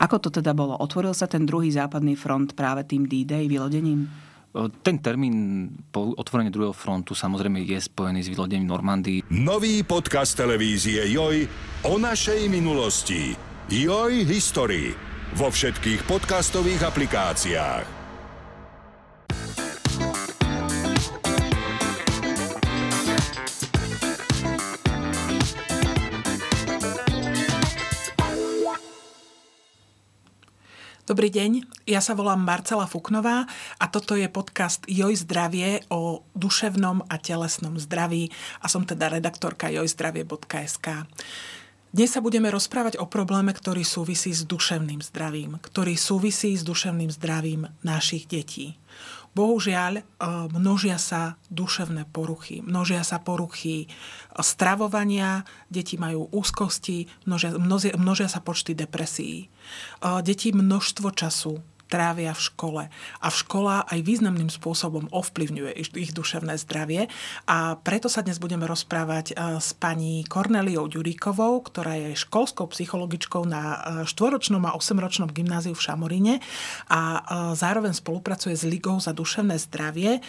Ako to teda bolo? Otvoril sa ten druhý západný front práve tým D-Day vylodením? Ten termín po otvorení druhého frontu samozrejme je spojený s vylodením Normandii. Nový podcast televízie Joj o našej minulosti. Joj History. Vo všetkých podcastových aplikáciách. Dobrý deň, ja sa volám Marcela Fuknová a toto je podcast Joj zdravie o duševnom a telesnom zdraví a som teda redaktorka jojzdravie.sk. Dnes sa budeme rozprávať o probléme, ktorý súvisí s duševným zdravím, ktorý súvisí s duševným zdravím našich detí. Bohužiaľ, e, množia sa duševné poruchy, množia sa poruchy e, stravovania, deti majú úzkosti, množia, množia, sa počty depresí. E, deti množstvo času trávia v škole. A v škola aj významným spôsobom ovplyvňuje ich duševné zdravie. A preto sa dnes budeme rozprávať e, s pani Korneliou Ďuríkovou, ktorá je školskou psychologičkou na e, štvoročnom a osemročnom gymnáziu v Šamoríne a e, zároveň spolupracuje s Ligou za duševné zdravie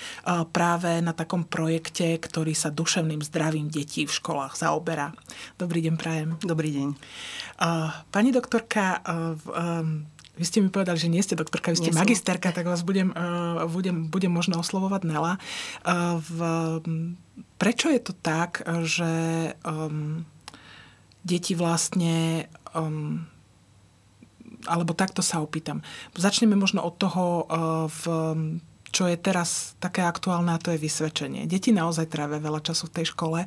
práve na takom projekte, ktorý sa duševným zdravím detí v školách zaoberá. Dobrý deň, prajem. Dobrý deň. Pani doktorka, vy ste mi povedali, že nie ste doktorka, vy ste magisterka, tak vás budem, uh, budem, budem možno oslovovať Nela. Uh, v, prečo je to tak, že um, deti vlastne um, alebo takto sa opýtam. Začneme možno od toho, uh, v, čo je teraz také aktuálne, a to je vysvedčenie. Deti naozaj trávia veľa času v tej škole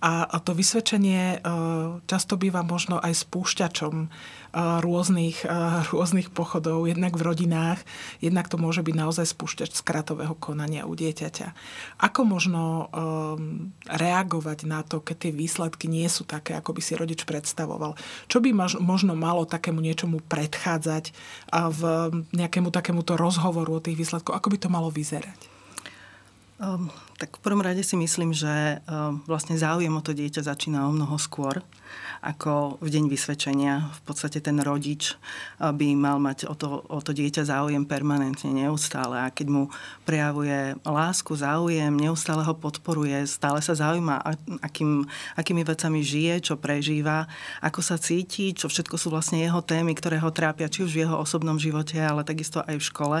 a, a to vysvedčenie uh, často býva možno aj spúšťačom rôznych, rôznych pochodov, jednak v rodinách, jednak to môže byť naozaj spúšťač skratového konania u dieťaťa. Ako možno um, reagovať na to, keď tie výsledky nie sú také, ako by si rodič predstavoval? Čo by možno malo takému niečomu predchádzať a v nejakému takémuto rozhovoru o tých výsledkoch? Ako by to malo vyzerať? Um, tak v prvom rade si myslím, že um, vlastne záujem o to dieťa začína o mnoho skôr ako v deň vysvedčenia. V podstate ten rodič by mal mať o to, o to dieťa záujem permanentne, neustále. A keď mu prejavuje lásku, záujem, neustále ho podporuje, stále sa zaujíma, akým, akými vecami žije, čo prežíva, ako sa cíti, čo všetko sú vlastne jeho témy, ktoré ho trápia, či už v jeho osobnom živote, ale takisto aj v škole,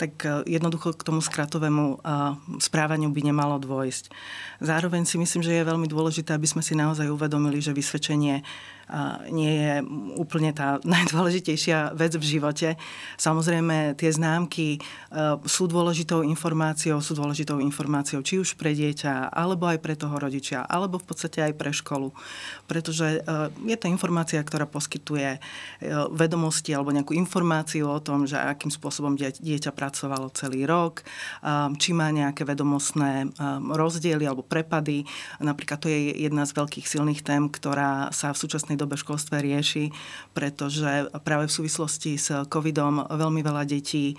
tak e, jednoducho k tomu skratovému e, správaniu by nemalo dôjsť. Zároveň si myslím, že je veľmi dôležité, aby sme si naozaj uvedomili, že vysvedčenie nie je úplne tá najdôležitejšia vec v živote. Samozrejme, tie známky e, sú dôležitou informáciou, sú dôležitou informáciou či už pre dieťa, alebo aj pre toho rodičia, alebo v podstate aj pre školu. Pretože e, je to informácia, ktorá poskytuje e, vedomosti alebo nejakú informáciu o tom, že akým spôsobom dieťa pracovalo celý rok, či má nejaké vedomostné rozdiely alebo prepady. Napríklad to je jedna z veľkých silných tém, ktorá sa v súčasnej dobe v školstve rieši, pretože práve v súvislosti s covidom veľmi veľa detí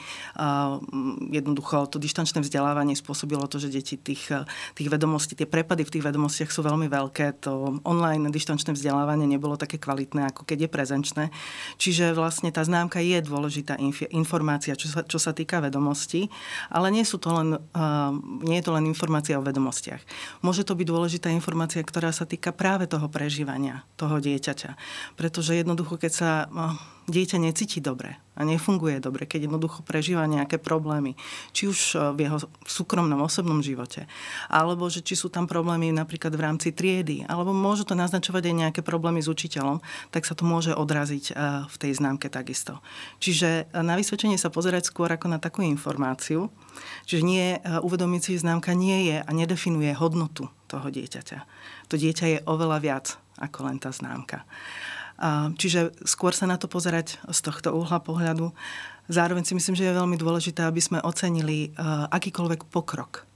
jednoducho to dištančné vzdelávanie spôsobilo to, že deti tých, tých vedomostí, tie prepady v tých vedomostiach sú veľmi veľké. To online dištančné vzdelávanie nebolo také kvalitné, ako keď je prezenčné. Čiže vlastne tá známka je dôležitá informácia, čo sa, čo sa týka vedomostí, ale nie, sú to len, nie je to len informácia o vedomostiach. Môže to byť dôležitá informácia, ktorá sa týka práve toho prežívania, toho toho dieťaťa. Pretože jednoducho, keď sa no, dieťa necíti dobre a nefunguje dobre, keď jednoducho prežíva nejaké problémy, či už e, v jeho súkromnom, osobnom živote, alebo že či sú tam problémy napríklad v rámci triedy, alebo môžu to naznačovať aj nejaké problémy s učiteľom, tak sa to môže odraziť e, v tej známke takisto. Čiže e, na vysvedčenie sa pozerať skôr ako na takú informáciu, čiže nie, uvedomiť si, že známka nie je a nedefinuje hodnotu toho dieťaťa. To dieťa je oveľa viac ako len tá známka. Čiže skôr sa na to pozerať z tohto uhla pohľadu. Zároveň si myslím, že je veľmi dôležité, aby sme ocenili akýkoľvek pokrok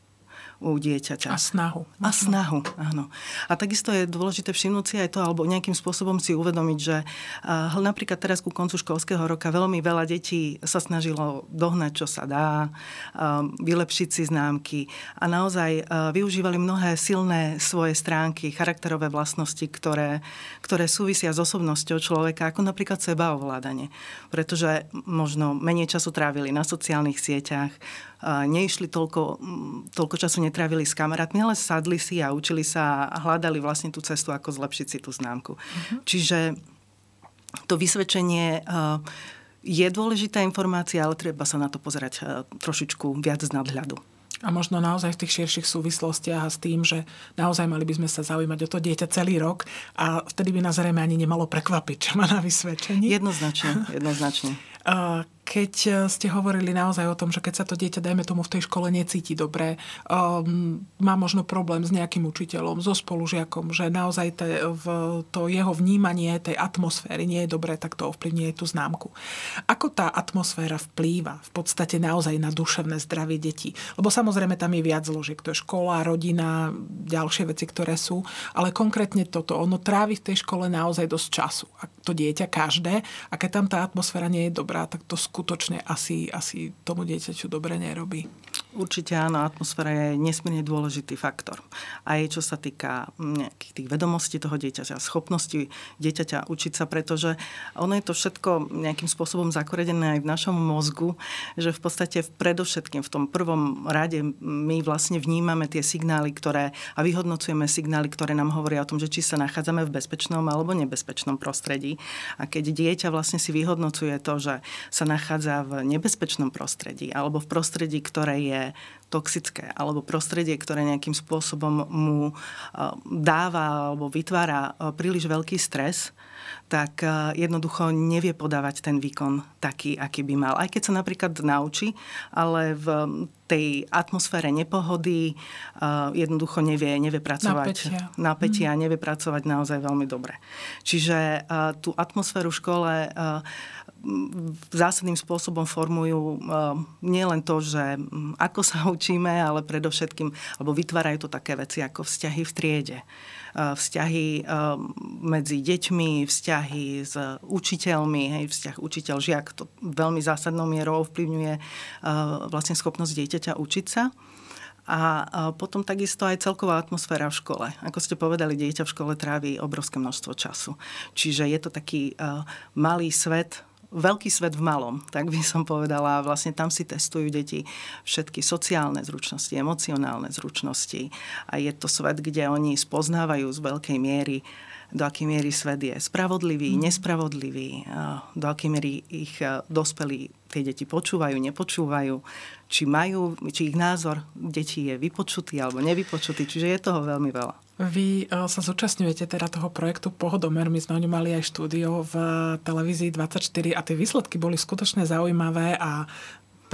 u dieťaťa. A snahu. A snahu, áno. A takisto je dôležité všimnúť si aj to, alebo nejakým spôsobom si uvedomiť, že uh, napríklad teraz ku koncu školského roka veľmi veľa detí sa snažilo dohnať, čo sa dá, uh, vylepšiť si známky a naozaj uh, využívali mnohé silné svoje stránky, charakterové vlastnosti, ktoré, ktoré súvisia s osobnosťou človeka, ako napríklad sebaovládanie. Pretože možno menej času trávili na sociálnych sieťach, neišli toľko, toľko času netrávili s kamarátmi, ale sadli si a učili sa a hľadali vlastne tú cestu, ako zlepšiť si tú známku. Uh-huh. Čiže to vysvedčenie je dôležitá informácia, ale treba sa na to pozerať trošičku viac z nadhľadu. A možno naozaj v tých širších súvislostiach a s tým, že naozaj mali by sme sa zaujímať o to dieťa celý rok a vtedy by nás zrejme ani nemalo prekvapiť, čo má na vysvedčení. Jednoznačne, jednoznačne. Keď e, ste hovorili naozaj o tom, že keď sa to dieťa, dajme tomu, v tej škole necíti dobre, um, má možno problém s nejakým učiteľom, so spolužiakom, že naozaj to jeho vnímanie tej atmosféry nie je dobré, tak to ovplyvňuje tú známku. Ako tá atmosféra vplýva v podstate naozaj na duševné zdravie detí? Lebo samozrejme tam je viac zložiek, to je škola, rodina, ďalšie veci, ktoré sú, ale konkrétne toto, ono trávi v tej škole naozaj dosť času. To dieťa každé, a keď tam tá atmosféra nie je dobrá, tak to skutočne asi, asi tomu dieťaťu dobre nerobí. Určite áno, atmosféra je nesmierne dôležitý faktor. Aj čo sa týka nejakých tých vedomostí toho dieťaťa, schopnosti dieťaťa učiť sa, pretože ono je to všetko nejakým spôsobom zakoredené aj v našom mozgu, že v podstate predovšetkým v tom prvom rade my vlastne vnímame tie signály, ktoré a vyhodnocujeme signály, ktoré nám hovoria o tom, že či sa nachádzame v bezpečnom alebo nebezpečnom prostredí. A keď dieťa vlastne si vyhodnocuje to, že sa nachádza v nebezpečnom prostredí alebo v prostredí, ktoré je toxické, alebo prostredie, ktoré nejakým spôsobom mu e, dáva alebo vytvára e, príliš veľký stres, tak e, jednoducho nevie podávať ten výkon taký, aký by mal. Aj keď sa napríklad naučí, ale v tej atmosfére nepohody jednoducho nevie, nevie pracovať. Napätia. Napätia, mm. nevie pracovať naozaj veľmi dobre. Čiže tú atmosféru v škole zásadným spôsobom formujú eh, nielen to, že hm, ako sa učíme, ale predovšetkým, alebo vytvárajú to také veci ako vzťahy v triede eh, vzťahy eh, medzi deťmi, vzťahy s učiteľmi, hej, vzťah učiteľ-žiak, to veľmi zásadnou mierou ovplyvňuje vlastne schopnosť dieťaťa učiť sa. A potom takisto aj celková atmosféra v škole. Ako ste povedali, dieťa v škole trávi obrovské množstvo času. Čiže je to taký malý svet veľký svet v malom, tak by som povedala. Vlastne tam si testujú deti všetky sociálne zručnosti, emocionálne zručnosti. A je to svet, kde oni spoznávajú z veľkej miery do akej miery svet je spravodlivý, mm. nespravodlivý, do akej miery ich dospelí tie deti počúvajú, nepočúvajú, či majú, či ich názor detí je vypočutý alebo nevypočutý, čiže je toho veľmi veľa. Vy e, sa zúčastňujete teda toho projektu Pohodomer. My sme o ňom mali aj štúdio v televízii 24 a tie výsledky boli skutočne zaujímavé a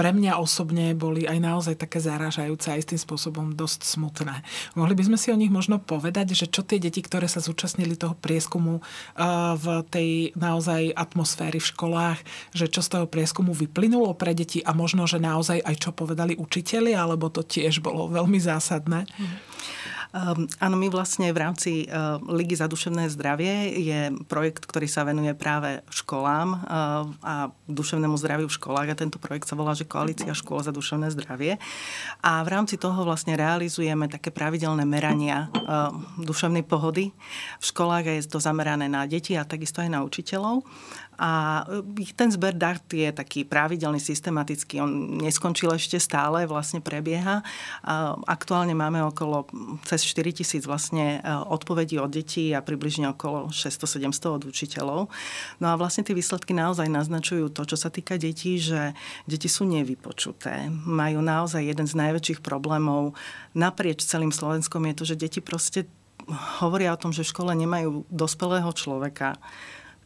pre mňa osobne boli aj naozaj také zarážajúce a istým spôsobom dosť smutné. Mohli by sme si o nich možno povedať, že čo tie deti, ktoré sa zúčastnili toho prieskumu v tej naozaj atmosféry v školách, že čo z toho prieskumu vyplynulo pre deti a možno, že naozaj aj čo povedali učiteľi, alebo to tiež bolo veľmi zásadné? Mm. Um, áno, my vlastne v rámci uh, Ligy za duševné zdravie je projekt, ktorý sa venuje práve školám uh, a duševnému zdraviu v školách a tento projekt sa volá, že Koalícia škôl za duševné zdravie. A v rámci toho vlastne realizujeme také pravidelné merania uh, duševnej pohody v školách a je to zamerané na deti a takisto aj na učiteľov. A e, ten zber dát je taký pravidelný, systematický. On neskončil ešte stále, vlastne prebieha. Aktuálne máme okolo cez 4 tisíc vlastne e, odpovedí od detí a približne okolo 600-700 od učiteľov. No a vlastne tie výsledky naozaj naznačujú to, čo sa týka detí, že deti sú nevypočuté. Majú naozaj jeden z najväčších problémov naprieč celým Slovenskom je to, že deti proste hovoria o tom, že v škole nemajú dospelého človeka,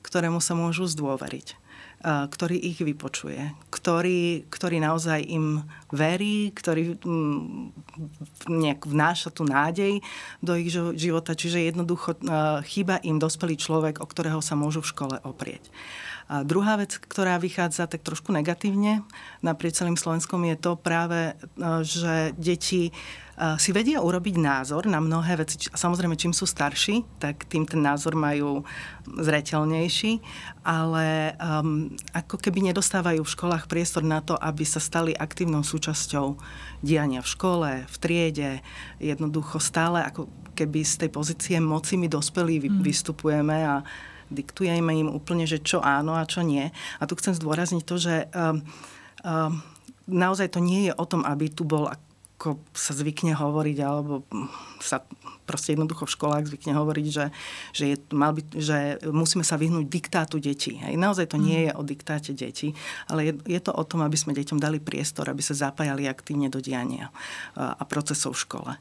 ktorému sa môžu zdôveriť ktorý ich vypočuje, ktorý, ktorý naozaj im verí, ktorý mm, nejak vnáša tú nádej do ich života. Čiže jednoducho chýba im dospelý človek, o ktorého sa môžu v škole oprieť. A druhá vec, ktorá vychádza tak trošku negatívne naprieč celým Slovenskom, je to práve, že deti si vedia urobiť názor na mnohé veci. Samozrejme, čím sú starší, tak tým ten názor majú zretelnejší, ale um, ako keby nedostávajú v školách priestor na to, aby sa stali aktívnou súčasťou diania v škole, v triede, jednoducho stále ako keby z tej pozície moci my dospelí mm. vystupujeme a diktujeme im úplne, že čo áno a čo nie. A tu chcem zdôrazniť to, že um, um, naozaj to nie je o tom, aby tu bol ako sa zvykne hovoriť, alebo sa proste jednoducho v školách zvykne hovoriť, že, že, je, mal by, že musíme sa vyhnúť diktátu detí. Hej. Naozaj to nie je o diktáte detí, ale je, je to o tom, aby sme deťom dali priestor, aby sa zapájali aktívne do diania a procesov v škole.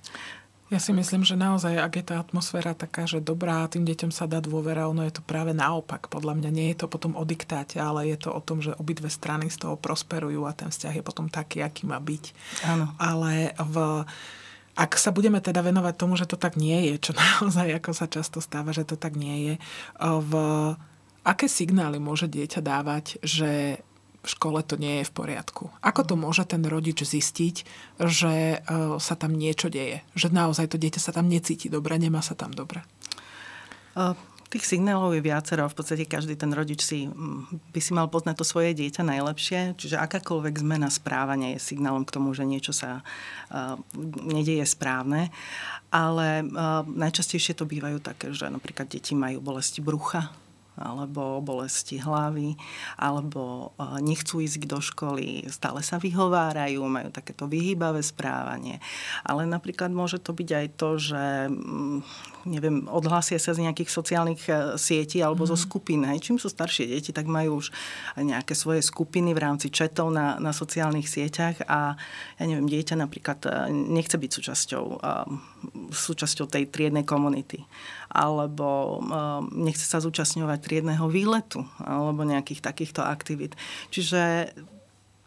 Ja si myslím, že naozaj, ak je tá atmosféra taká, že dobrá, tým deťom sa dá dôvera, ono je to práve naopak. Podľa mňa nie je to potom o diktáte, ale je to o tom, že obidve strany z toho prosperujú a ten vzťah je potom taký, aký má byť. Áno. Ale v, ak sa budeme teda venovať tomu, že to tak nie je, čo naozaj ako sa často stáva, že to tak nie je, v, aké signály môže dieťa dávať, že v škole to nie je v poriadku. Ako to môže ten rodič zistiť, že e, sa tam niečo deje? Že naozaj to dieťa sa tam necíti dobre, nemá sa tam dobre? Uh, tých signálov je viacero. V podstate každý ten rodič si, by si mal poznať to svoje dieťa najlepšie. Čiže akákoľvek zmena správania je signálom k tomu, že niečo sa uh, nedieje správne. Ale najčastejšie to bývajú také, že napríklad deti majú bolesti brucha, alebo bolesti hlavy, alebo e, nechcú ísť do školy, stále sa vyhovárajú, majú takéto vyhýbavé správanie. Ale napríklad môže to byť aj to, že mm, neviem, odhlásia sa z nejakých sociálnych e, sietí alebo mm. zo mhm. skupín. Hej. Čím sú staršie deti, tak majú už nejaké svoje skupiny v rámci četov na, na sociálnych sieťach a ja neviem, dieťa napríklad e, nechce byť súčasťou, súčasťou tej triednej komunity alebo nechce sa zúčastňovať triedného výletu alebo nejakých takýchto aktivít. Čiže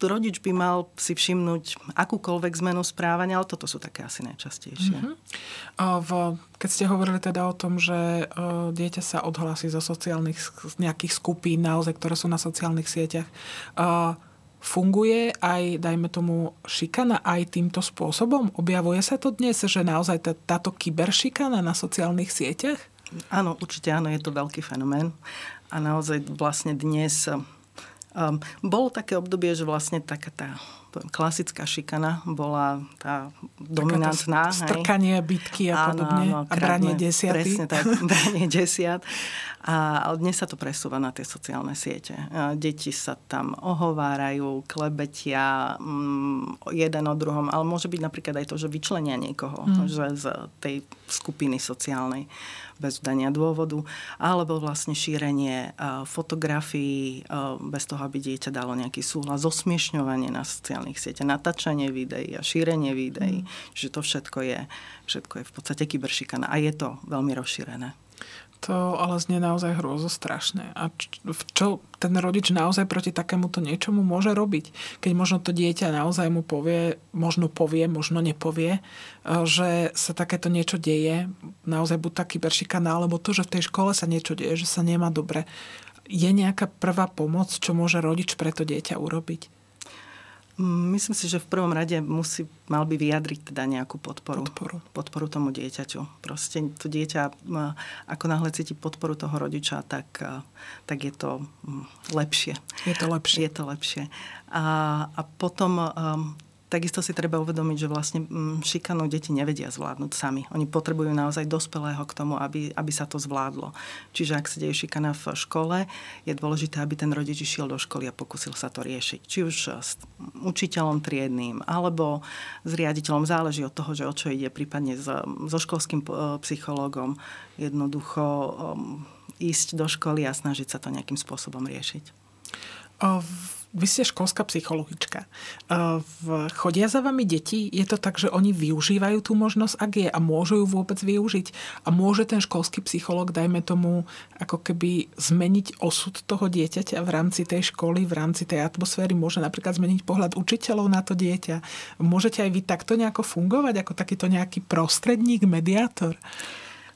rodič by mal si všimnúť akúkoľvek zmenu správania, ale toto sú také asi najčastejšie. Mm-hmm. V, keď ste hovorili teda o tom, že dieťa sa odhlási zo sociálnych nejakých skupín, naozaj, ktoré sú na sociálnych sieťach, funguje aj, dajme tomu, šikana aj týmto spôsobom? Objavuje sa to dnes, že naozaj tá, táto kyberšikana na sociálnych sieťach? Áno, určite áno, je to veľký fenomén. A naozaj vlastne dnes um, bolo také obdobie, že vlastne taká tá klasická šikana bola tá dominantná. Strkanie, bitky a áno, podobne. Áno, a branie desiaty. Presne tak, branie desiat. A, ale dnes sa to presúva na tie sociálne siete. Deti sa tam ohovárajú, klebetia mm, jeden o druhom, ale môže byť napríklad aj to, že vyčlenia niekoho mm. že z tej skupiny sociálnej bez dania dôvodu, alebo vlastne šírenie fotografií bez toho, aby dieťa dalo nejaký súhlas, zosmiešňovanie na sociálnych sieťach, natáčanie videí a šírenie videí. Mm. Čiže to všetko je, všetko je v podstate kyberšikana a je to veľmi rozšírené. To ale znie naozaj hrôzo strašné. A čo ten rodič naozaj proti takémuto niečomu môže robiť? Keď možno to dieťa naozaj mu povie, možno povie, možno nepovie, e, že sa takéto niečo deje, naozaj buď taký beršikana, alebo to, že v tej škole sa niečo deje, že sa nemá dobre. Je nejaká prvá pomoc, čo môže rodič pre to dieťa urobiť? Myslím si, že v prvom rade musí, mal by vyjadriť teda nejakú podporu. Podporu. Podporu tomu dieťaťu. Proste to dieťa, ako náhle cíti podporu toho rodiča, tak, tak je to lepšie. Je to lepšie. Je to lepšie. A, a potom Takisto si treba uvedomiť, že vlastne mm, šikanu deti nevedia zvládnuť sami. Oni potrebujú naozaj dospelého k tomu, aby, aby sa to zvládlo. Čiže ak sa deje šikana v škole, je dôležité, aby ten rodič išiel do školy a pokusil sa to riešiť. Či už s učiteľom triedným, alebo s riaditeľom. Záleží od toho, že o čo ide, prípadne so školským psychológom. Jednoducho um, ísť do školy a snažiť sa to nejakým spôsobom riešiť. Vy ste školská psychologička. Chodia za vami deti? Je to tak, že oni využívajú tú možnosť, ak je a môžu ju vôbec využiť? A môže ten školský psychológ, dajme tomu, ako keby zmeniť osud toho dieťaťa v rámci tej školy, v rámci tej atmosféry? Môže napríklad zmeniť pohľad učiteľov na to dieťa? Môžete aj vy takto nejako fungovať, ako takýto nejaký prostredník, mediátor?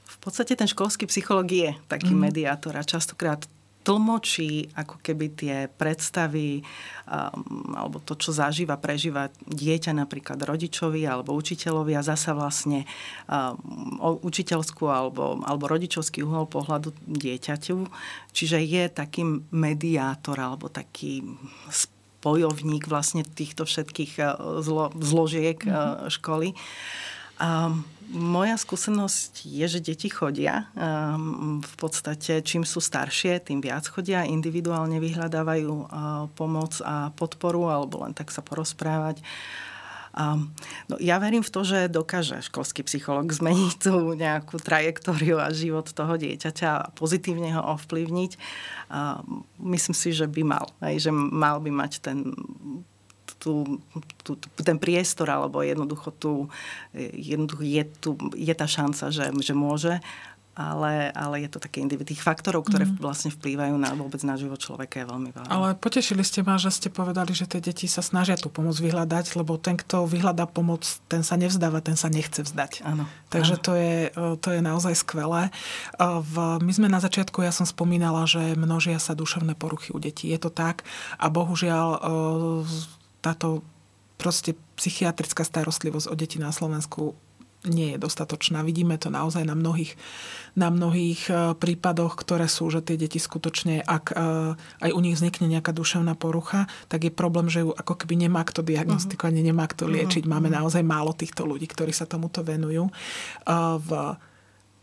V podstate ten školský psychológ je taký mm. mediátor a častokrát to tlmočí ako keby tie predstavy um, alebo to, čo zažíva, prežíva dieťa napríklad rodičovi alebo učiteľovi a zasa vlastne um, učiteľskú alebo, alebo rodičovský uhol pohľadu dieťaťu. Čiže je taký mediátor alebo taký spojovník vlastne týchto všetkých uh, zlo, zložiek mm-hmm. školy. Um, moja skúsenosť je, že deti chodia. Um, v podstate, čím sú staršie, tým viac chodia. Individuálne vyhľadávajú uh, pomoc a podporu, alebo len tak sa porozprávať. Um, no, ja verím v to, že dokáže školský psycholog zmeniť tú nejakú trajektóriu a život toho dieťaťa a pozitívne ho ovplyvniť. Myslím si, že by mal. Aj, že mal by mať ten tú, tú, ten priestor, alebo jednoducho, tú, jednoducho je, tu, je tá šanca, že, že môže ale, ale je to také individu. Tých faktorov, ktoré mm. vlastne vplývajú na vôbec na život človeka je veľmi veľa. Ale potešili ste ma, že ste povedali, že tie deti sa snažia tú pomoc vyhľadať, lebo ten, kto vyhľadá pomoc, ten sa nevzdáva, ten sa nechce vzdať. Áno. Takže áno. To, je, to je naozaj skvelé. V, my sme na začiatku, ja som spomínala, že množia sa duševné poruchy u detí. Je to tak a bohužiaľ táto proste psychiatrická starostlivosť o deti na Slovensku nie je dostatočná. Vidíme to naozaj na mnohých, na mnohých e, prípadoch, ktoré sú, že tie deti skutočne, ak e, aj u nich vznikne nejaká duševná porucha, tak je problém, že ju ako keby nemá kto diagnostikovať, uh-huh. nemá kto liečiť. Uh-huh. Máme mhm. naozaj málo týchto ľudí, ktorí sa tomuto venujú. E, v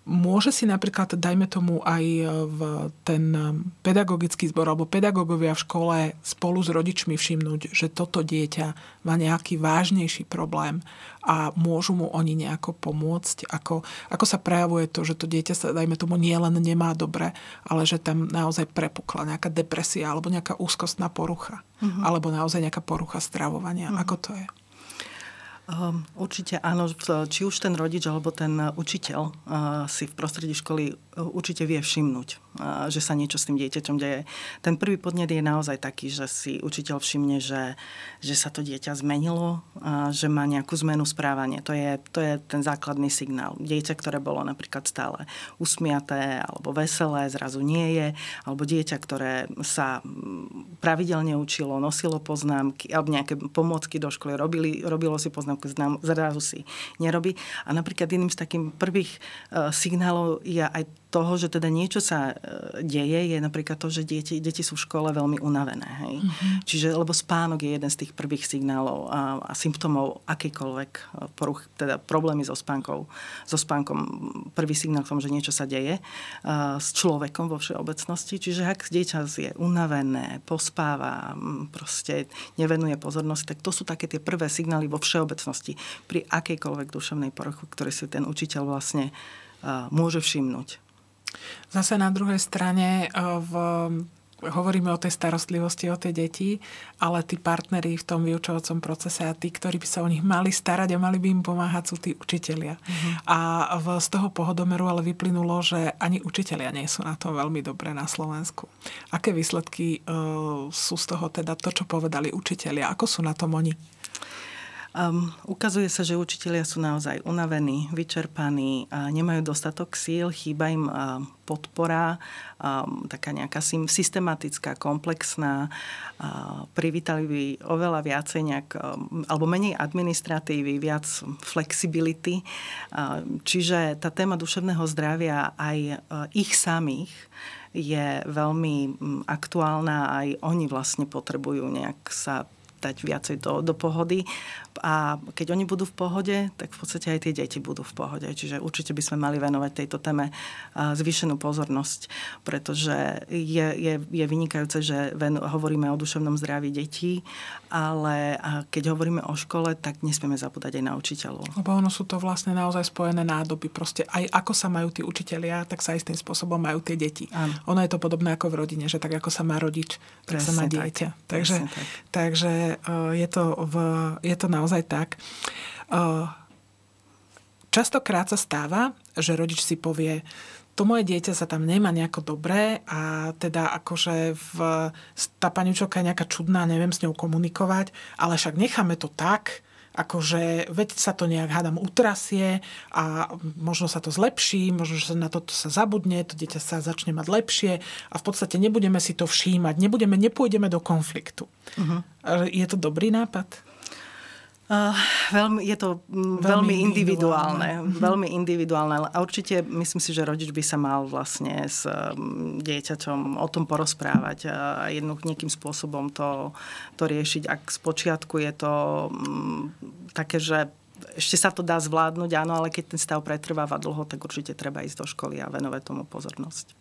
Môže si napríklad, dajme tomu aj e, v ten e, pedagogický zbor alebo pedagógovia v škole spolu s rodičmi všimnúť, že toto dieťa má nejaký vážnejší problém a môžu mu oni nejako pomôcť, ako, ako sa prejavuje to, že to dieťa sa, dajme tomu, nielen nemá dobre, ale že tam naozaj prepukla nejaká depresia alebo nejaká úzkostná porucha. Uh-huh. Alebo naozaj nejaká porucha stravovania. Uh-huh. Ako to je? Um, určite áno, či už ten rodič alebo ten učiteľ uh, si v prostredí školy určite vie všimnúť že sa niečo s tým dieťaťom deje. Ten prvý podnet je naozaj taký, že si učiteľ všimne, že, že sa to dieťa zmenilo, že má nejakú zmenu správania. To je, to je ten základný signál. Dieťa, ktoré bolo napríklad stále usmiaté alebo veselé, zrazu nie je, alebo dieťa, ktoré sa pravidelne učilo, nosilo poznámky alebo nejaké pomôcky do školy, robili, robilo si poznámky, zrazu si nerobí. A napríklad jedným z takých prvých uh, signálov je aj toho, že teda niečo sa e, deje, je napríklad to, že deti, deti sú v škole veľmi unavené. Hej? Mm-hmm. Čiže, lebo spánok je jeden z tých prvých signálov a, a symptómov akýkoľvek e, poruch, teda problémy so spánkou. So spánkom prvý signál k tomu, že niečo sa deje a, e, s človekom vo všeobecnosti. Čiže ak dieťa je unavené, pospáva, proste nevenuje pozornosť, tak to sú také tie prvé signály vo všeobecnosti pri akejkoľvek duševnej poruchu, ktoré si ten učiteľ vlastne môže všimnúť. Zase na druhej strane e, v hovoríme o tej starostlivosti o tie deti, ale tí partneri v tom vyučovacom procese a tí, ktorí by sa o nich mali starať a mali by im pomáhať, sú tí učitelia. Uh-huh. A v, z toho pohodomeru ale vyplynulo, že ani učitelia nie sú na tom veľmi dobre na Slovensku. Aké výsledky uh, sú z toho teda to, čo povedali učitelia? Ako sú na tom oni? Um, ukazuje sa, že učitelia sú naozaj unavení, vyčerpaní, a nemajú dostatok síl, chýba im uh, podpora, um, taká nejaká systematická, komplexná. Uh, privítali by oveľa viacej nejak, um, alebo menej administratívy, viac flexibility. Uh, čiže tá téma duševného zdravia aj uh, ich samých je veľmi aktuálna, aj oni vlastne potrebujú nejak sa dať viacej do, do pohody. A keď oni budú v pohode, tak v podstate aj tie deti budú v pohode. Čiže určite by sme mali venovať tejto téme zvýšenú pozornosť, pretože je, je, je vynikajúce, že ven, hovoríme o duševnom zdraví detí, ale keď hovoríme o škole, tak nesmieme zabúdať aj na učiteľov. Lebo ono sú to vlastne naozaj spojené nádoby. Proste aj ako sa majú tí učitelia, tak sa aj tým spôsobom majú tie deti. Áno. Ono je to podobné ako v rodine, že tak ako sa má rodič, tak Presne sa má dieťa. Tak. Takže, tak. takže Eh, je to, v, je to naozaj tak. Eh, častokrát sa stáva, že rodič si povie, to moje dieťa sa tam nemá nejako dobré a teda akože v, tá pani je nejaká čudná, neviem s ňou komunikovať, ale však necháme to tak, akože veď sa to nejak hádam utrasie a možno sa to zlepší, možno, že na toto sa zabudne, to dieťa sa začne mať lepšie a v podstate nebudeme si to všímať, nebudeme, nepôjdeme do konfliktu. Uh-huh. Je to dobrý nápad? Uh, veľmi, je to veľmi, veľmi individuálne. individuálne. Veľmi individuálne. A určite myslím si, že rodič by sa mal vlastne s um, dieťaťom o tom porozprávať a jedným nejakým spôsobom to, to riešiť. Ak z počiatku je to um, také, že ešte sa to dá zvládnuť, áno, ale keď ten stav pretrváva dlho, tak určite treba ísť do školy a venovať tomu pozornosť.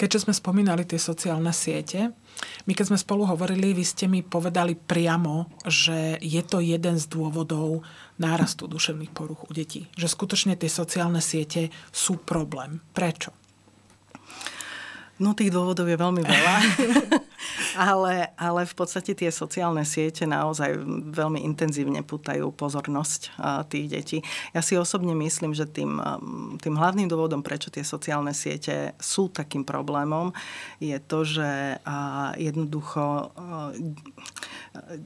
Keďže sme spomínali tie sociálne siete, my keď sme spolu hovorili, vy ste mi povedali priamo, že je to jeden z dôvodov nárastu duševných poruch u detí. Že skutočne tie sociálne siete sú problém. Prečo? No tých dôvodov je veľmi veľa, ale, ale v podstate tie sociálne siete naozaj veľmi intenzívne putajú pozornosť tých detí. Ja si osobne myslím, že tým, tým hlavným dôvodom, prečo tie sociálne siete sú takým problémom, je to, že jednoducho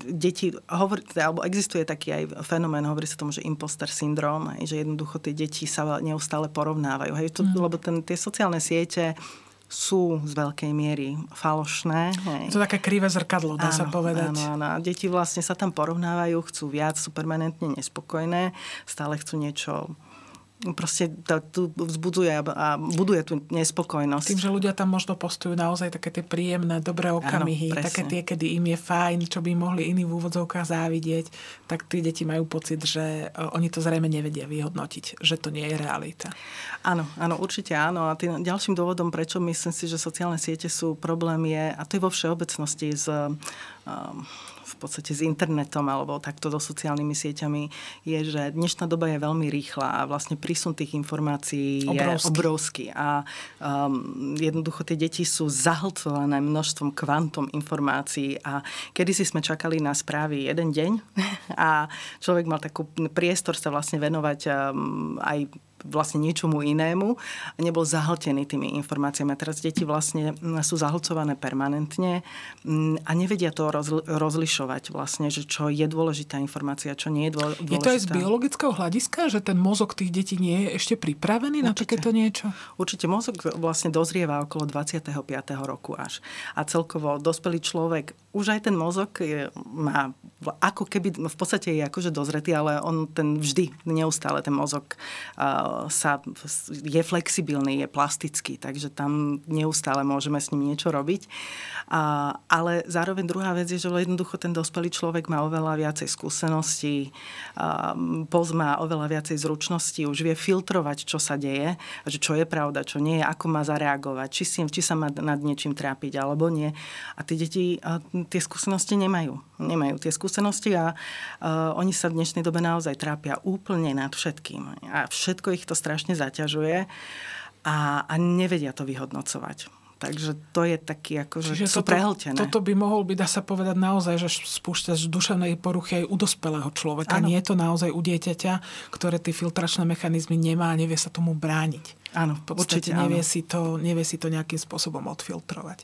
deti, hovor, alebo existuje taký aj fenomén, hovorí sa tomu, že imposter syndrom, že jednoducho tie deti sa neustále porovnávajú. Hej, to, mm. Lebo ten, tie sociálne siete sú z veľkej miery falošné. Hej. To také krivé zrkadlo, dá áno, sa povedať. Áno, áno. Deti vlastne sa tam porovnávajú, chcú viac, sú permanentne nespokojné, stále chcú niečo proste to, tu vzbudzuje a buduje tú nespokojnosť. Tým, že ľudia tam možno postujú naozaj také tie príjemné, dobré okamihy, Áno, také tie, kedy im je fajn, čo by mohli iní v úvodzovkách závidieť, tak tí deti majú pocit, že e, oni to zrejme nevedia vyhodnotiť, že to nie je realita. Áno, áno, určite áno. A tým ďalším dôvodom, prečo myslím si, že sociálne siete sú problém je, a to je vo všeobecnosti s um, v podstate s internetom alebo takto so sociálnymi sieťami, je, že dnešná doba je veľmi rýchla a vlastne prísun tých informácií obrovský. je obrovský. A um, jednoducho tie deti sú zahlcované množstvom kvantom informácií a kedysi sme čakali na správy jeden deň a človek mal takú priestor sa vlastne venovať um, aj vlastne niečomu inému a nebol zahltený tými informáciami. A teraz deti vlastne sú zahlcované permanentne a nevedia to rozlišovať vlastne, že čo je dôležitá informácia, čo nie je dôležitá. Je to aj z biologického hľadiska, že ten mozog tých detí nie je ešte pripravený Určite. na takéto niečo? Určite mozog vlastne dozrieva okolo 25. roku až. A celkovo dospelý človek, už aj ten mozog je, má ako keby, v podstate je akože dozretý, ale on ten vždy, neustále ten mozog sa, je flexibilný, je plastický, takže tam neustále môžeme s ním niečo robiť. A, ale zároveň druhá vec je, že jednoducho ten dospelý človek má oveľa viacej skúseností, pozná oveľa viacej zručností, už vie filtrovať, čo sa deje, že čo je pravda, čo nie je, ako má zareagovať, či, si, či sa má nad niečím trápiť alebo nie. A tie deti a tie skúsenosti nemajú. Nemajú tie skúsenosti a uh, oni sa v dnešnej dobe naozaj trápia úplne nad všetkým. A všetko ich to strašne zaťažuje a, a nevedia to vyhodnocovať. Takže to je taký, ako, že sú toto, prehltené. Toto by mohol byť, dá sa povedať naozaj, že spúšťaš duševnej poruchy aj u dospelého človeka. Ano. Nie je to naozaj u dieťaťa, ktoré tie filtračné mechanizmy nemá a nevie sa tomu brániť. Áno, určite nevie, Si to, nevie si to nejakým spôsobom odfiltrovať.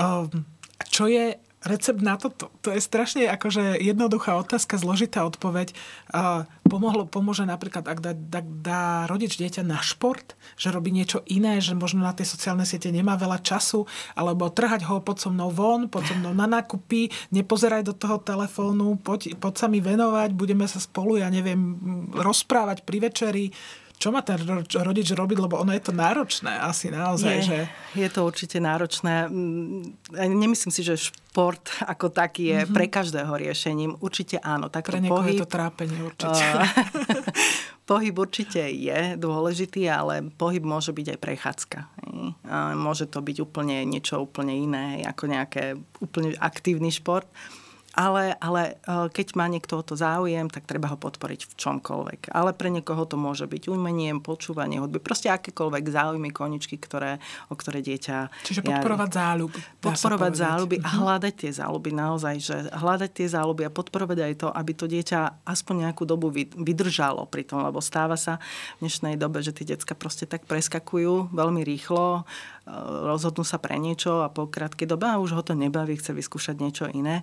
Um, čo je recept na toto? To je strašne akože jednoduchá otázka, zložitá odpoveď. Pomohlo, pomôže napríklad, ak dá, dá, dá rodič dieťa na šport, že robí niečo iné, že možno na tie sociálne siete nemá veľa času, alebo trhať ho pod so mnou von, pod so mnou na nákupy, nepozeraj do toho telefónu, poď, poď sa mi venovať, budeme sa spolu, ja neviem, rozprávať pri večeri čo má ten rodič robiť, lebo ono je to náročné asi naozaj. Je, že... je to určite náročné. Mm, nemyslím si, že šport ako taký je mm-hmm. pre každého riešením. Určite áno. Tak pre niekoho pohyb, je to trápenie určite. pohyb určite je dôležitý, ale pohyb môže byť aj prechádzka. Môže to byť úplne niečo úplne iné, ako nejaké úplne aktívny šport ale, ale e, keď má niekto o to záujem, tak treba ho podporiť v čomkoľvek. Ale pre niekoho to môže byť umeniem, počúvanie hudby, proste akékoľvek záujmy, koničky, ktoré, o ktoré dieťa... Čiže podporovať záľuby. Podporovať záľuby a mhm. hľadať tie záľuby naozaj, že hľadať tie záľuby a podporovať aj to, aby to dieťa aspoň nejakú dobu vydržalo pri tom, lebo stáva sa v dnešnej dobe, že tie decka proste tak preskakujú veľmi rýchlo, rozhodnú sa pre niečo a po krátkej dobe a už ho to nebaví, chce vyskúšať niečo iné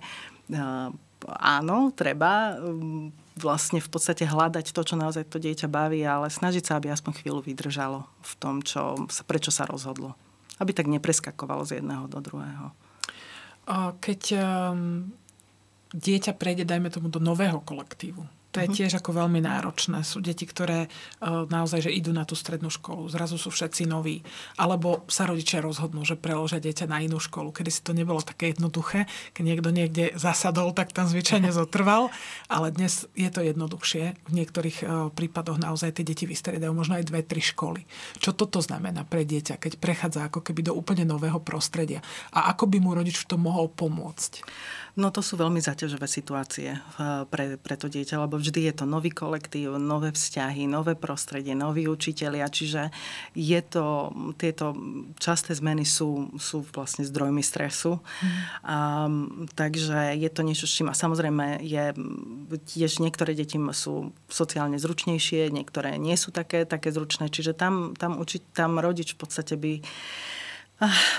áno, treba um, vlastne v podstate hľadať to, čo naozaj to dieťa baví, ale snažiť sa, aby aspoň chvíľu vydržalo v tom, čo, prečo sa rozhodlo. Aby tak nepreskakovalo z jedného do druhého. Keď um, dieťa prejde, dajme tomu, do nového kolektívu, to je mhm. tiež ako veľmi náročné. Sú deti, ktoré uh, naozaj že idú na tú strednú školu, zrazu sú všetci noví. Alebo sa rodičia rozhodnú, že preložia dieťa na inú školu. Kedy si to nebolo také jednoduché, keď niekto niekde zasadol, tak tam zvyčajne zotrval. Ale dnes je to jednoduchšie. V niektorých uh, prípadoch naozaj tie deti vystriedajú možno aj dve, tri školy. Čo toto znamená pre dieťa, keď prechádza ako keby do úplne nového prostredia? A ako by mu rodič v tom mohol pomôcť? No to sú veľmi zaťažové situácie eh, pre, pre to dieťa, lebo vždy je to nový kolektív, nové vzťahy, nové prostredie, noví učitelia, čiže je to, tieto časté zmeny sú, sú vlastne zdrojmi stresu. A, takže je to niečo, s čím a samozrejme je, tiež niektoré deti sú sociálne zručnejšie, niektoré nie sú také, také zručné, čiže tam, tam, uči, tam rodič v podstate by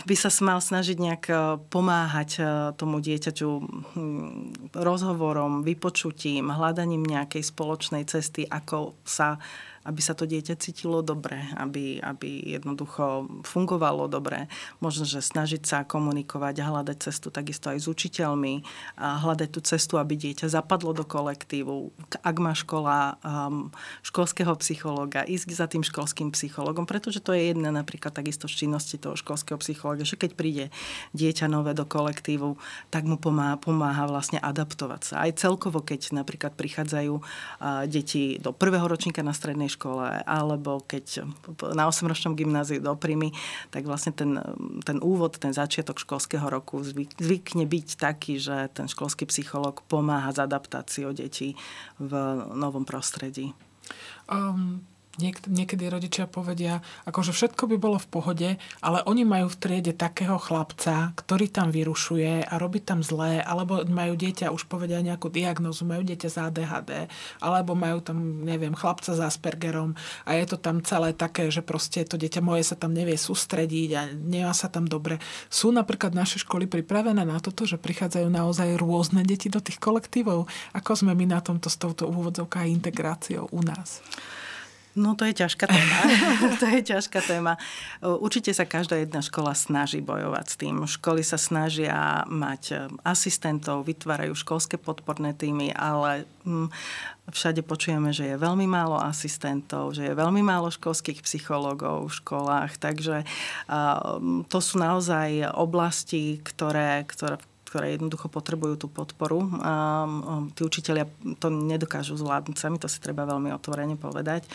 by sa mal snažiť nejak e, pomáhať e, tomu dieťaťu hm, rozhovorom, vypočutím, hľadaním nejakej spoločnej cesty, ako sa aby sa to dieťa cítilo dobre, aby, aby jednoducho fungovalo dobre. Možno, že snažiť sa komunikovať a hľadať cestu takisto aj s učiteľmi a hľadať tú cestu, aby dieťa zapadlo do kolektívu. Ak má škola um, školského psychológa, ísť za tým školským psychológom, pretože to je jedna napríklad takisto z činnosti toho školského psychológa, že keď príde dieťa nové do kolektívu, tak mu pomáha, pomáha vlastne adaptovať sa. Aj celkovo, keď napríklad prichádzajú uh, deti do prvého ročníka na strednej škole, alebo keď na 8-ročnom gymnáziu do Primy, tak vlastne ten, ten úvod, ten začiatok školského roku zvykne byť taký, že ten školský psychológ pomáha s adaptáciou detí v novom prostredí. Um, Niek- niekedy rodičia povedia, akože všetko by bolo v pohode, ale oni majú v triede takého chlapca, ktorý tam vyrušuje a robí tam zlé, alebo majú dieťa, už povedia nejakú diagnozu, majú dieťa z ADHD, alebo majú tam, neviem, chlapca s Aspergerom a je to tam celé také, že proste to dieťa moje sa tam nevie sústrediť a nemá sa tam dobre. Sú napríklad naše školy pripravené na toto, že prichádzajú naozaj rôzne deti do tých kolektívov? Ako sme my na tomto s touto úvodzovkou a integráciou u nás? No to je ťažká téma. to je ťažká téma. Určite sa každá jedna škola snaží bojovať s tým. Školy sa snažia mať e, asistentov, vytvárajú školské podporné týmy, ale hm, všade počujeme, že je veľmi málo asistentov, že je veľmi málo školských psychológov v školách. Takže to sú naozaj oblasti, ktoré, ktoré, ktoré jednoducho potrebujú tú podporu. A tí učiteľia to nedokážu zvládnuť sami, to si treba veľmi otvorene povedať.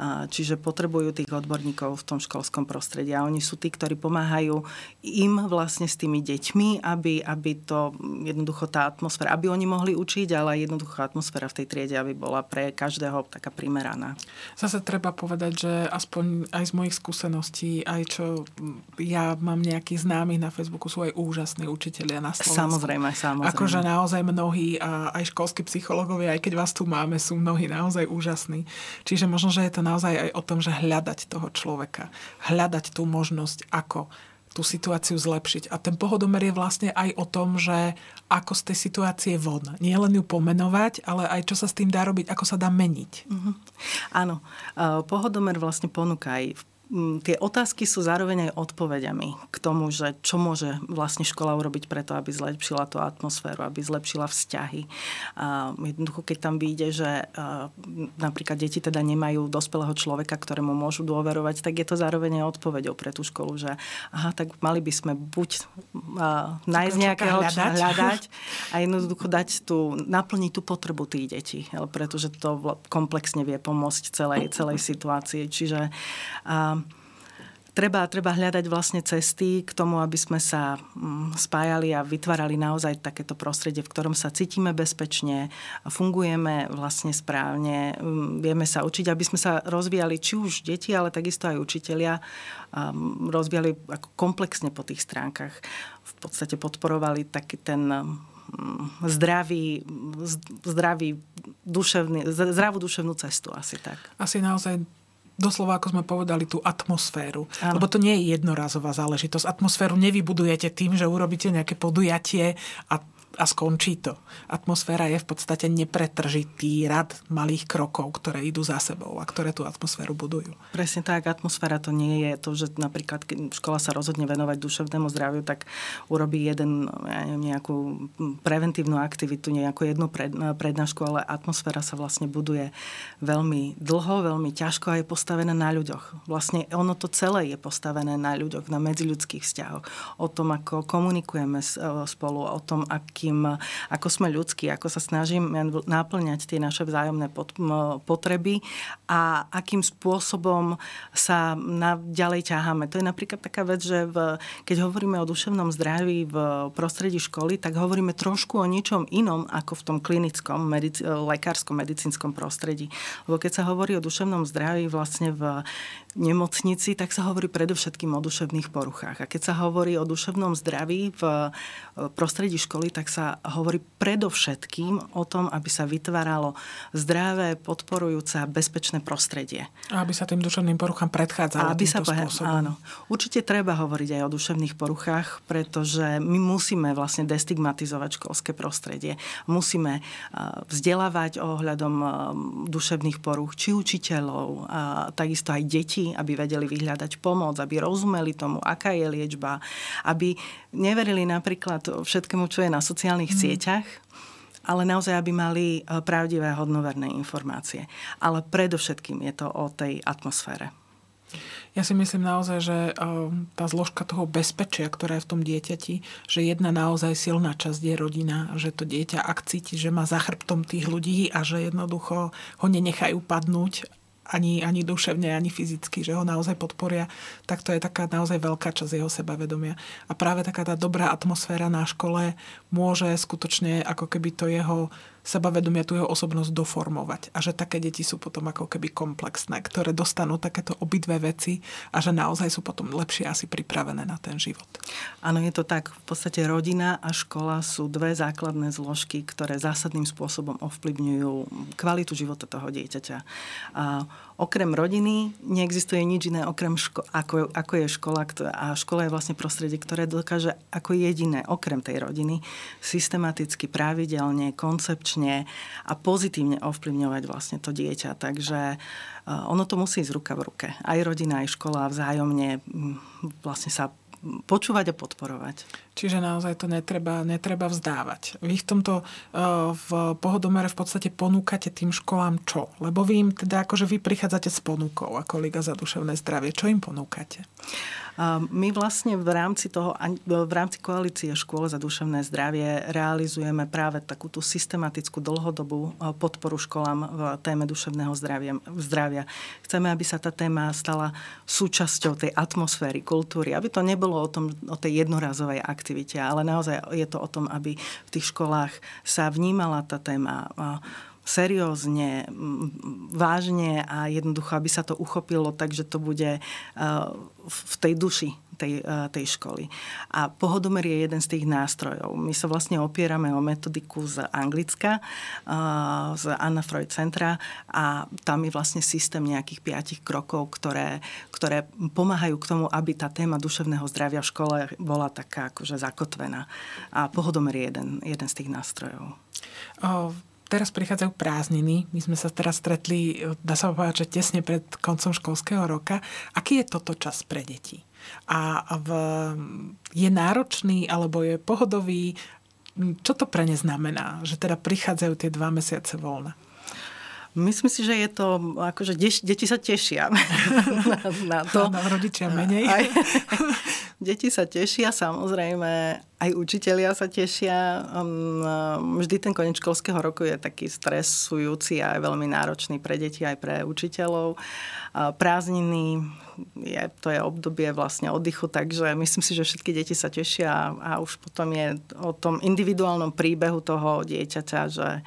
A čiže potrebujú tých odborníkov v tom školskom prostredí. A oni sú tí, ktorí pomáhajú im vlastne s tými deťmi, aby, aby to jednoducho tá atmosféra, aby oni mohli učiť, ale jednoducho atmosféra v tej triede, aby bola pre každého taká primeraná. Zase treba povedať, že aspoň aj z mojich skúseností, aj čo ja mám nejakých známych na Facebooku, sú aj úžasní učiteľia na Slovensku Samozrejme, samozrejme. Akože naozaj mnohí, aj školskí psychológovia, aj keď vás tu máme, sú mnohí naozaj úžasní. Čiže možno, že je to naozaj aj o tom, že hľadať toho človeka. Hľadať tú možnosť, ako tú situáciu zlepšiť. A ten pohodomer je vlastne aj o tom, že ako z tej situácie von. Nie len ju pomenovať, ale aj čo sa s tým dá robiť, ako sa dá meniť. Uh-huh. Áno. Pohodomer vlastne ponúka aj tie otázky sú zároveň aj odpovediami k tomu, že čo môže vlastne škola urobiť preto, aby zlepšila tú atmosféru, aby zlepšila vzťahy. A jednoducho, keď tam vyjde, že napríklad deti teda nemajú dospelého človeka, ktorému môžu dôverovať, tak je to zároveň aj odpovedou pre tú školu, že aha, tak mali by sme buď nájsť nejakého hľadať. hľadať a jednoducho dať tú, naplniť tú potrebu tých detí, pretože to komplexne vie pomôcť celej, celej situácii. Čiže a, treba, treba hľadať vlastne cesty k tomu, aby sme sa mm, spájali a vytvárali naozaj takéto prostredie, v ktorom sa cítime bezpečne, fungujeme vlastne správne, mm, vieme sa učiť, aby sme sa rozvíjali či už deti, ale takisto aj učitelia, rozvíjali ako komplexne po tých stránkach. V podstate podporovali taký ten mm, zdravý, zdravý duševný, zdravú duševnú cestu asi tak. Asi naozaj doslova, ako sme povedali, tú atmosféru. Ano. Lebo to nie je jednorazová záležitosť. Atmosféru nevybudujete tým, že urobíte nejaké podujatie a a skončí to. Atmosféra je v podstate nepretržitý rad malých krokov, ktoré idú za sebou a ktoré tú atmosféru budujú. Presne tak, atmosféra to nie je to, že napríklad keď škola sa rozhodne venovať duševnému zdraviu, tak urobí jeden, ja neviem, nejakú preventívnu aktivitu, nejakú jednu prednášku, ale atmosféra sa vlastne buduje veľmi dlho, veľmi ťažko a je postavená na ľuďoch. Vlastne ono to celé je postavené na ľuďoch, na medziľudských vzťahoch. O tom, ako komunikujeme spolu, o tom, aký akým, ako sme ľudskí, ako sa snažíme náplňať tie naše vzájomné potreby a akým spôsobom sa na, ďalej ťaháme. To je napríklad taká vec, že v, keď hovoríme o duševnom zdraví v prostredí školy, tak hovoríme trošku o ničom inom ako v tom klinickom, medic, lekárskom, medicínskom prostredí. Lebo keď sa hovorí o duševnom zdraví vlastne v nemocnici, tak sa hovorí predovšetkým o duševných poruchách. A keď sa hovorí o duševnom zdraví v prostredí školy, tak sa hovorí predovšetkým o tom, aby sa vytváralo zdravé, podporujúce a bezpečné prostredie. A aby sa tým duševným poruchám predchádzalo aby sa spôsobom. Áno. Určite treba hovoriť aj o duševných poruchách, pretože my musíme vlastne destigmatizovať školské prostredie. Musíme vzdelávať ohľadom duševných poruch, či učiteľov, a takisto aj detí, aby vedeli vyhľadať pomoc, aby rozumeli tomu, aká je liečba, aby neverili napríklad všetkému, čo je na sociálnych sociálnych mm. sieťach, ale naozaj, aby mali e, pravdivé hodnoverné informácie. Ale predovšetkým je to o tej atmosfére. Ja si myslím naozaj, že e, tá zložka toho bezpečia, ktorá je v tom dieťati, že jedna naozaj silná časť je rodina, že to dieťa, ak cíti, že má za chrbtom tých ľudí a že jednoducho ho nenechajú padnúť ani, ani duševne, ani fyzicky, že ho naozaj podporia, tak to je taká naozaj veľká časť jeho sebavedomia. A práve taká tá dobrá atmosféra na škole môže skutočne ako keby to jeho sebavedomia tú jeho osobnosť doformovať. A že také deti sú potom ako keby komplexné, ktoré dostanú takéto obidve veci a že naozaj sú potom lepšie asi pripravené na ten život. Áno, je to tak. V podstate rodina a škola sú dve základné zložky, ktoré zásadným spôsobom ovplyvňujú kvalitu života toho dieťaťa. A okrem rodiny neexistuje nič iné okrem ško- ako, ako je škola a škola je vlastne prostredie, ktoré dokáže ako jediné okrem tej rodiny systematicky, pravidelne, koncepčne a pozitívne ovplyvňovať vlastne to dieťa. Takže uh, ono to musí ísť ruka v ruke. Aj rodina, aj škola vzájomne vlastne sa počúvať a podporovať. Čiže naozaj to netreba, netreba vzdávať. Vy v tomto eh, v pohodomere v podstate ponúkate tým školám čo? Lebo vy im teda akože vy prichádzate s ponukou ako Liga za duševné zdravie. Čo im ponúkate? My vlastne v rámci, toho, v rámci koalície škôl za duševné zdravie realizujeme práve takúto systematickú dlhodobú e, podporu školám v téme duševného zdravia. zdravia. Chceme, aby sa tá téma stala súčasťou tej atmosféry, kultúry, aby to nebolo o, tom, o tej jednorazovej aktivite, ale naozaj je to o tom, aby v tých školách sa vnímala tá téma seriózne, vážne a jednoducho, aby sa to uchopilo tak, že to bude v tej duši tej, tej školy. A pohodomer je jeden z tých nástrojov. My sa vlastne opierame o metodiku z Anglicka, z Anna Freud Centra a tam je vlastne systém nejakých piatich krokov, ktoré, ktoré pomáhajú k tomu, aby tá téma duševného zdravia v škole bola taká akože zakotvená. A pohodomer je jeden, jeden z tých nástrojov. Oh teraz prichádzajú prázdniny. My sme sa teraz stretli, dá sa povedať, že tesne pred koncom školského roka. Aký je toto čas pre deti? A v, je náročný alebo je pohodový? Čo to pre ne znamená, že teda prichádzajú tie dva mesiace voľna? Myslím si, že je to, akože deti sa tešia na, na to. Na rodičia menej. Aj, deti sa tešia, samozrejme, aj učitelia sa tešia. Um, vždy ten koniec školského roku je taký stresujúci a aj veľmi náročný pre deti, aj pre učiteľov. Prázdniny, je, to je obdobie vlastne oddychu, takže myslím si, že všetky deti sa tešia a už potom je o tom individuálnom príbehu toho dieťaťa, že,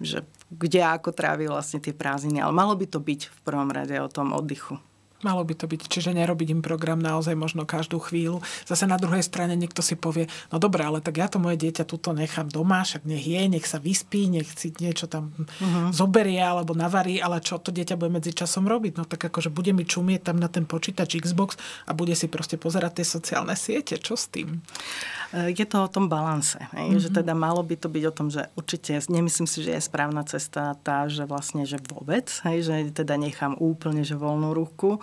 že kde ako trávi vlastne tie prázdniny. Ale malo by to byť v prvom rade o tom oddychu. Malo by to byť, čiže nerobiť im program naozaj možno každú chvíľu. Zase na druhej strane niekto si povie, no dobré, ale tak ja to moje dieťa tuto nechám doma, však nech je, nech sa vyspí, nech si niečo tam uh-huh. zoberie alebo navarí, ale čo to dieťa bude medzi časom robiť? No tak akože bude mi čumieť tam na ten počítač Xbox a bude si proste pozerať tie sociálne siete. Čo s tým? E, je to o tom balanse. Hej? Mm-hmm. Že teda malo by to byť o tom, že určite, nemyslím si, že je správna cesta tá, že vlastne, že vôbec, hej? že teda nechám úplne, že voľnú ruku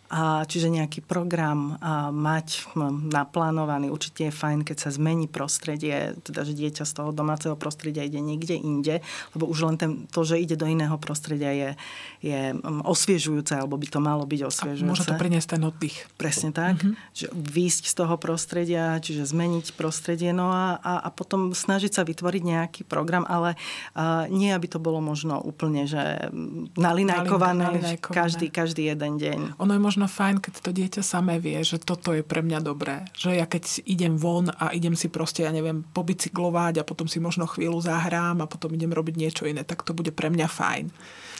a čiže nejaký program mať naplánovaný. Určite je fajn, keď sa zmení prostredie, teda že dieťa z toho domáceho prostredia ide niekde inde, lebo už len ten, to, že ide do iného prostredia je, je osviežujúce, alebo by to malo byť osviežujúce. A môže to priniesť ten oddych. Presne tak. Mm-hmm. Že výjsť z toho prostredia, čiže zmeniť prostredie, no a, a, a potom snažiť sa vytvoriť nejaký program, ale uh, nie, aby to bolo možno úplne, že nalinajkované, nalinajkované. Každý, každý jeden deň. Ono je možno možno fajn, keď to dieťa samé vie, že toto je pre mňa dobré. Že ja keď idem von a idem si proste, ja neviem, pobicyklovať a potom si možno chvíľu zahrám a potom idem robiť niečo iné, tak to bude pre mňa fajn.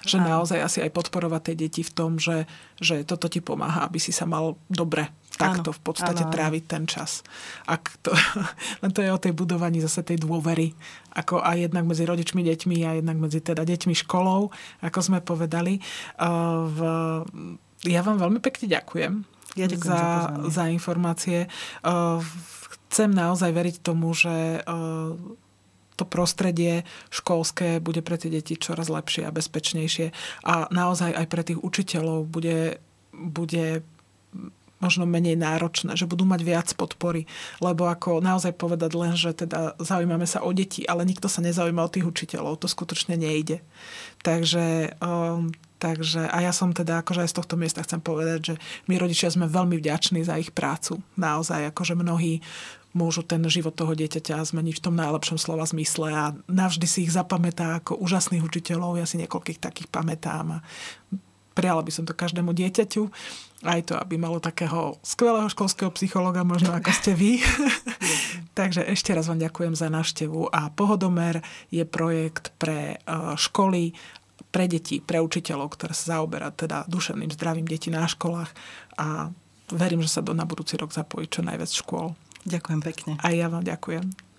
Že Aj. naozaj asi aj podporovať tie deti v tom, že, že toto ti pomáha, aby si sa mal dobre takto v podstate áno. tráviť ten čas. Ak to, len to je o tej budovaní zase tej dôvery, ako aj jednak medzi rodičmi, deťmi a jednak medzi teda deťmi školou, ako sme povedali. V, ja vám veľmi pekne ďakujem, ja ďakujem za, za, za informácie. Chcem naozaj veriť tomu, že to prostredie školské bude pre tie deti čoraz lepšie a bezpečnejšie a naozaj aj pre tých učiteľov bude, bude možno menej náročné, že budú mať viac podpory. Lebo ako naozaj povedať len, že teda zaujímame sa o deti, ale nikto sa nezaujíma o tých učiteľov. To skutočne nejde. Takže um, Takže a ja som teda akože aj z tohto miesta chcem povedať, že my rodičia sme veľmi vďační za ich prácu. Naozaj, akože mnohí môžu ten život toho dieťaťa zmeniť v tom najlepšom slova zmysle a navždy si ich zapamätá ako úžasných učiteľov. Ja si niekoľkých takých pamätám a prijala by som to každému dieťaťu. Aj to, aby malo takého skvelého školského psychologa, možno ako ste vy. Takže ešte raz vám ďakujem za návštevu a Pohodomer je projekt pre e, školy pre deti, pre učiteľov, ktoré sa zaoberá teda duševným zdravím detí na školách a verím, že sa do na budúci rok zapojí čo najviac škôl. Ďakujem pekne. A ja vám ďakujem.